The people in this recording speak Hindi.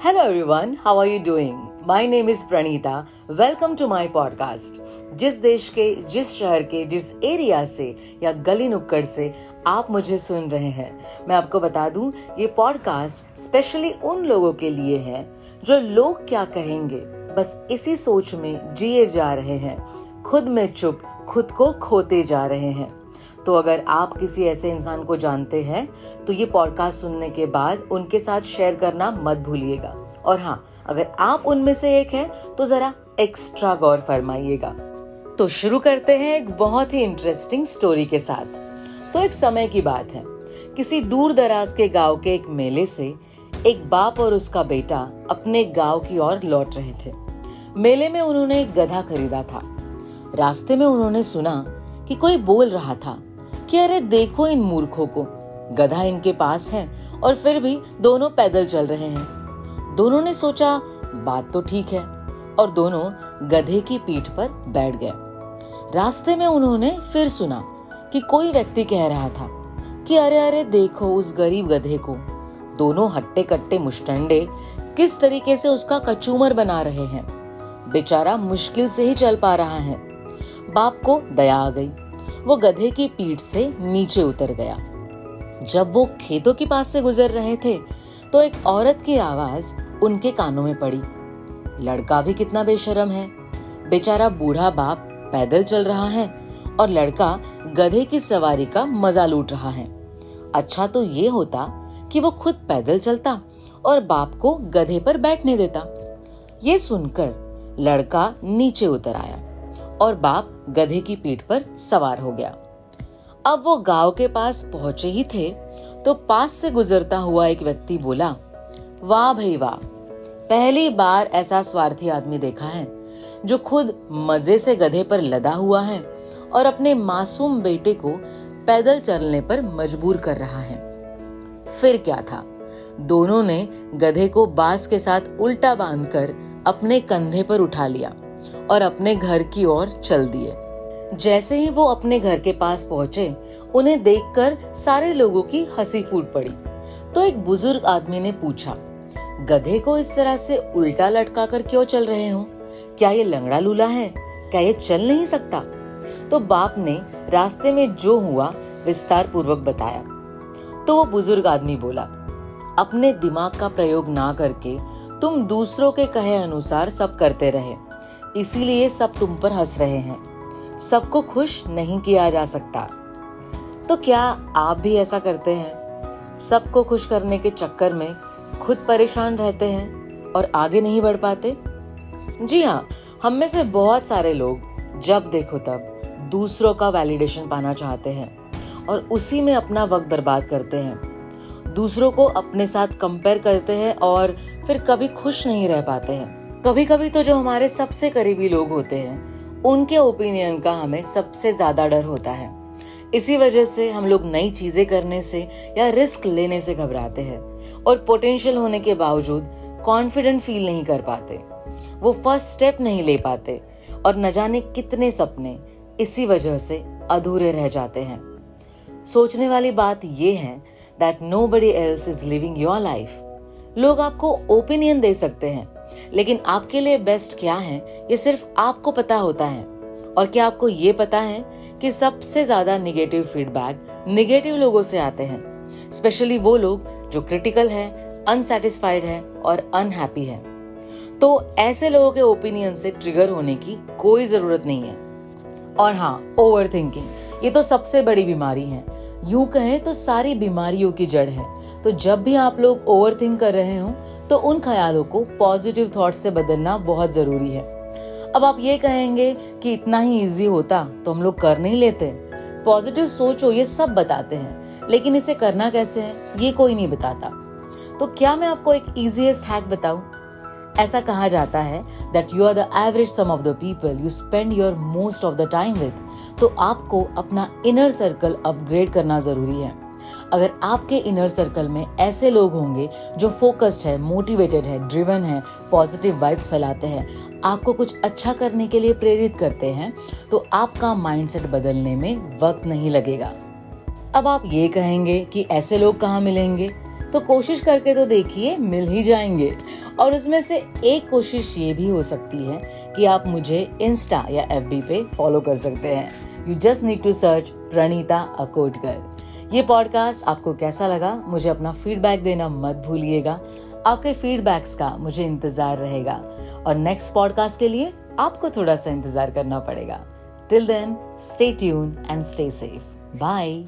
Hello everyone, how are you doing? My name is Pranita. Welcome to my podcast. जिस देश के जिस शहर के जिस एरिया से या गली नुक्कड़ से आप मुझे सुन रहे हैं मैं आपको बता दूँ ये पॉडकास्ट स्पेशली उन लोगों के लिए है जो लोग क्या कहेंगे बस इसी सोच में जिए जा रहे हैं खुद में चुप खुद को खोते जा रहे हैं तो अगर आप किसी ऐसे इंसान को जानते हैं तो ये पॉडकास्ट सुनने के बाद उनके साथ शेयर करना मत भूलिएगा। और हाँ अगर आप उनमें से एक हैं तो जरा एक्स्ट्रा गौर फरमाइएगा। तो शुरू करते हैं एक बहुत ही इंटरेस्टिंग स्टोरी के साथ। तो एक समय की बात है। किसी दूर दराज के गाँव के एक मेले से एक बाप और उसका बेटा अपने गाँव की ओर लौट रहे थे। मेले में उन्होंने एक गधा खरीदा था। रास्ते में उन्होंने सुना कि कोई बोल रहा था। कि अरे देखो इन मूर्खों को। गधा इनके पास है और फिर भी दोनों पैदल चल रहे हैं। दोनों ने सोचा, बात तो ठीक है, और दोनों गधे की पीठ पर बैठ गए। रास्ते में उन्होंने फिर सुना कि कोई व्यक्ति कह रहा था कि अरे अरे देखो उस गरीब गधे को। दोनों हट्टे कट्टे मुस्टंडे किस तरीके से उसका कचूमर बना रहे हैं। बेचारा मुश्किल से ही चल पा रहा है। बाप को दया आ गई। वो गधे की पीठ से नीचे उतर गया। जब वो खेतों के पास से गुजर रहे थे तो एक औरत की आवाज़ उनके कानों में पड़ी। लड़का भी कितना बेशरम है। बेचारा बूढ़ा बाप पैदल चल रहा है और लड़का गधे की सवारी का मज़ा लूट रहा है। अच्छा तो ये होता कि वो खुद पैदल चलता और बाप को गधे पर बैठने देता। ये सुनकर लड़का नीचे उतर आया। और बाप गधे की पीठ पर सवार हो गया। अब वो गाँव के पास पहुँचे ही थे तो पास से गुजरता हुआ एक व्यक्ति बोला, वाह भाई वाह, पहली बार ऐसा स्वार्थी आदमी देखा है, जो खुद मज़े से गधे पर लदा हुआ है और अपने मासूम बेटे को पैदल चलने पर मजबूर कर रहा है। फिर क्या था? दोनों ने गधे को बाँस के साथ उल्टा बांधकर अपने कंधे पर उठा लिया। और अपने घर की ओर चल दिए। जैसे ही वो अपने घर के पास पहुँचे, उन्हें देखकर सारे लोगों की हँसी फूट पड़ी। तो एक बुज़ुर्ग आदमी ने पूछा, गधे को इस तरह से उल्टा लटका कर क्यों चल रहे हो? क्या ये लंगड़ा लूला है? क्या ये चल नहीं सकता? तो बाप ने रास्ते में जो हुआ, विस्तार पूर्वक बताया। तो वो बुज़ुर्ग आदमी बोला, अपने दिमाग का प्रयोग ना करके तुम दूसरों के कहे अनुसार सब करते रहे। इसीलिए सब तुम पर हंस रहे हैं। सबको खुश नहीं किया जा सकता। तो क्या आप भी ऐसा करते हैं? सबको खुश करने के चक्कर में खुद परेशान रहते हैं और आगे नहीं बढ़ पाते? जी हाँ हम में से बहुत सारे लोग जब देखो तब दूसरों का वैलिडेशन पाना चाहते हैं और उसी में अपना वक्त बर्बाद करते हैं। दूसरों को अपने साथ कंपेयर करते हैं और फिर कभी खुश नहीं रह पाते हैं। कभी कभी तो जो हमारे सबसे करीबी लोग होते हैं, उनके ओपिनियन का हमें सबसे ज़्यादा डर होता है। इसी वजह से हम लोग नई चीज़ें करने से या रिस्क लेने से घबराते हैं और पोटेंशियल होने के बावजूद कॉन्फिडेंट फील नहीं कर पाते। वो फ़र्स्ट स्टेप नहीं ले पाते और न जाने कितने सपने इसी वजह से अधूरे रह जाते हैं। सोचने वाली बात ये है that nobody else is living your life लोग आपको ओपिनियन दे सकते हैं। लेकिन आपके लिए बेस्ट क्या है, ये सिर्फ़ आपको पता होता है। और क्या आपको ये पता है कि सबसे ज़्यादा निगेटिव फीडबैक निगेटिव लोगों से आते हैं। स्पेशली वो लोग जो क्रिटिकल है अनसेटिस्फाइड है और अनहैप्पी है। तो ऐसे लोगों के ओपिनियन से ट्रिगर होने की कोई ज़रूरत नहीं है। और हाँ ओवर थिंकिंग ये तो सबसे बड़ी बीमारी है। यूँ कहें तो सारी बीमारियों की जड़ है। तो जब भी आप लोग ओवर थिंक कर रहे हो तो उन ख्यालों को पॉजिटिव थॉट से बदलना बहुत ज़रूरी है। अब आप ये कहेंगे कि इतना ही इजी होता तो हम लोग कर नहीं लेते। पॉजिटिव सोचो, ये सब बताते हैं। लेकिन इसे करना कैसे है, ये कोई नहीं बताता। तो क्या मैं आपको एक इजीएस्ट हैक बताऊँ? ऐसा कहा जाता है that you are the average sum of the people you spend your most of the time with तो आपको अपना इनर सर्कल अपग्रेड करना ज़रूरी है। अगर आपके इनर सर्कल में ऐसे लोग होंगे जो फोकस्ड है मोटिवेटेड है ड्रिवन है पॉजिटिव वाइब्स फैलाते हैं, आपको कुछ अच्छा करने के लिए प्रेरित करते हैं तो आपका माइंडसेट बदलने में वक्त नहीं लगेगा। अब आप ये कहेंगे कि ऐसे लोग कहाँ मिलेंगे? तो कोशिश करके तो देखिए, मिल ही जाएँगे। और उसमें से एक कोशिश ये भी हो सकती है कि आप मुझे इंस्टा या एफबी पे फॉलो कर सकते हैं। You just need to search Praneeta Akotkar ये पॉडकास्ट आपको कैसा लगा, मुझे अपना फीडबैक देना मत भूलिएगा। आपके फीडबैक्स का मुझे इंतज़ार रहेगा। और नेक्स्ट पॉडकास्ट के लिए आपको थोड़ा सा इंतज़ार करना पड़ेगा। Till then stay tuned and stay safe bye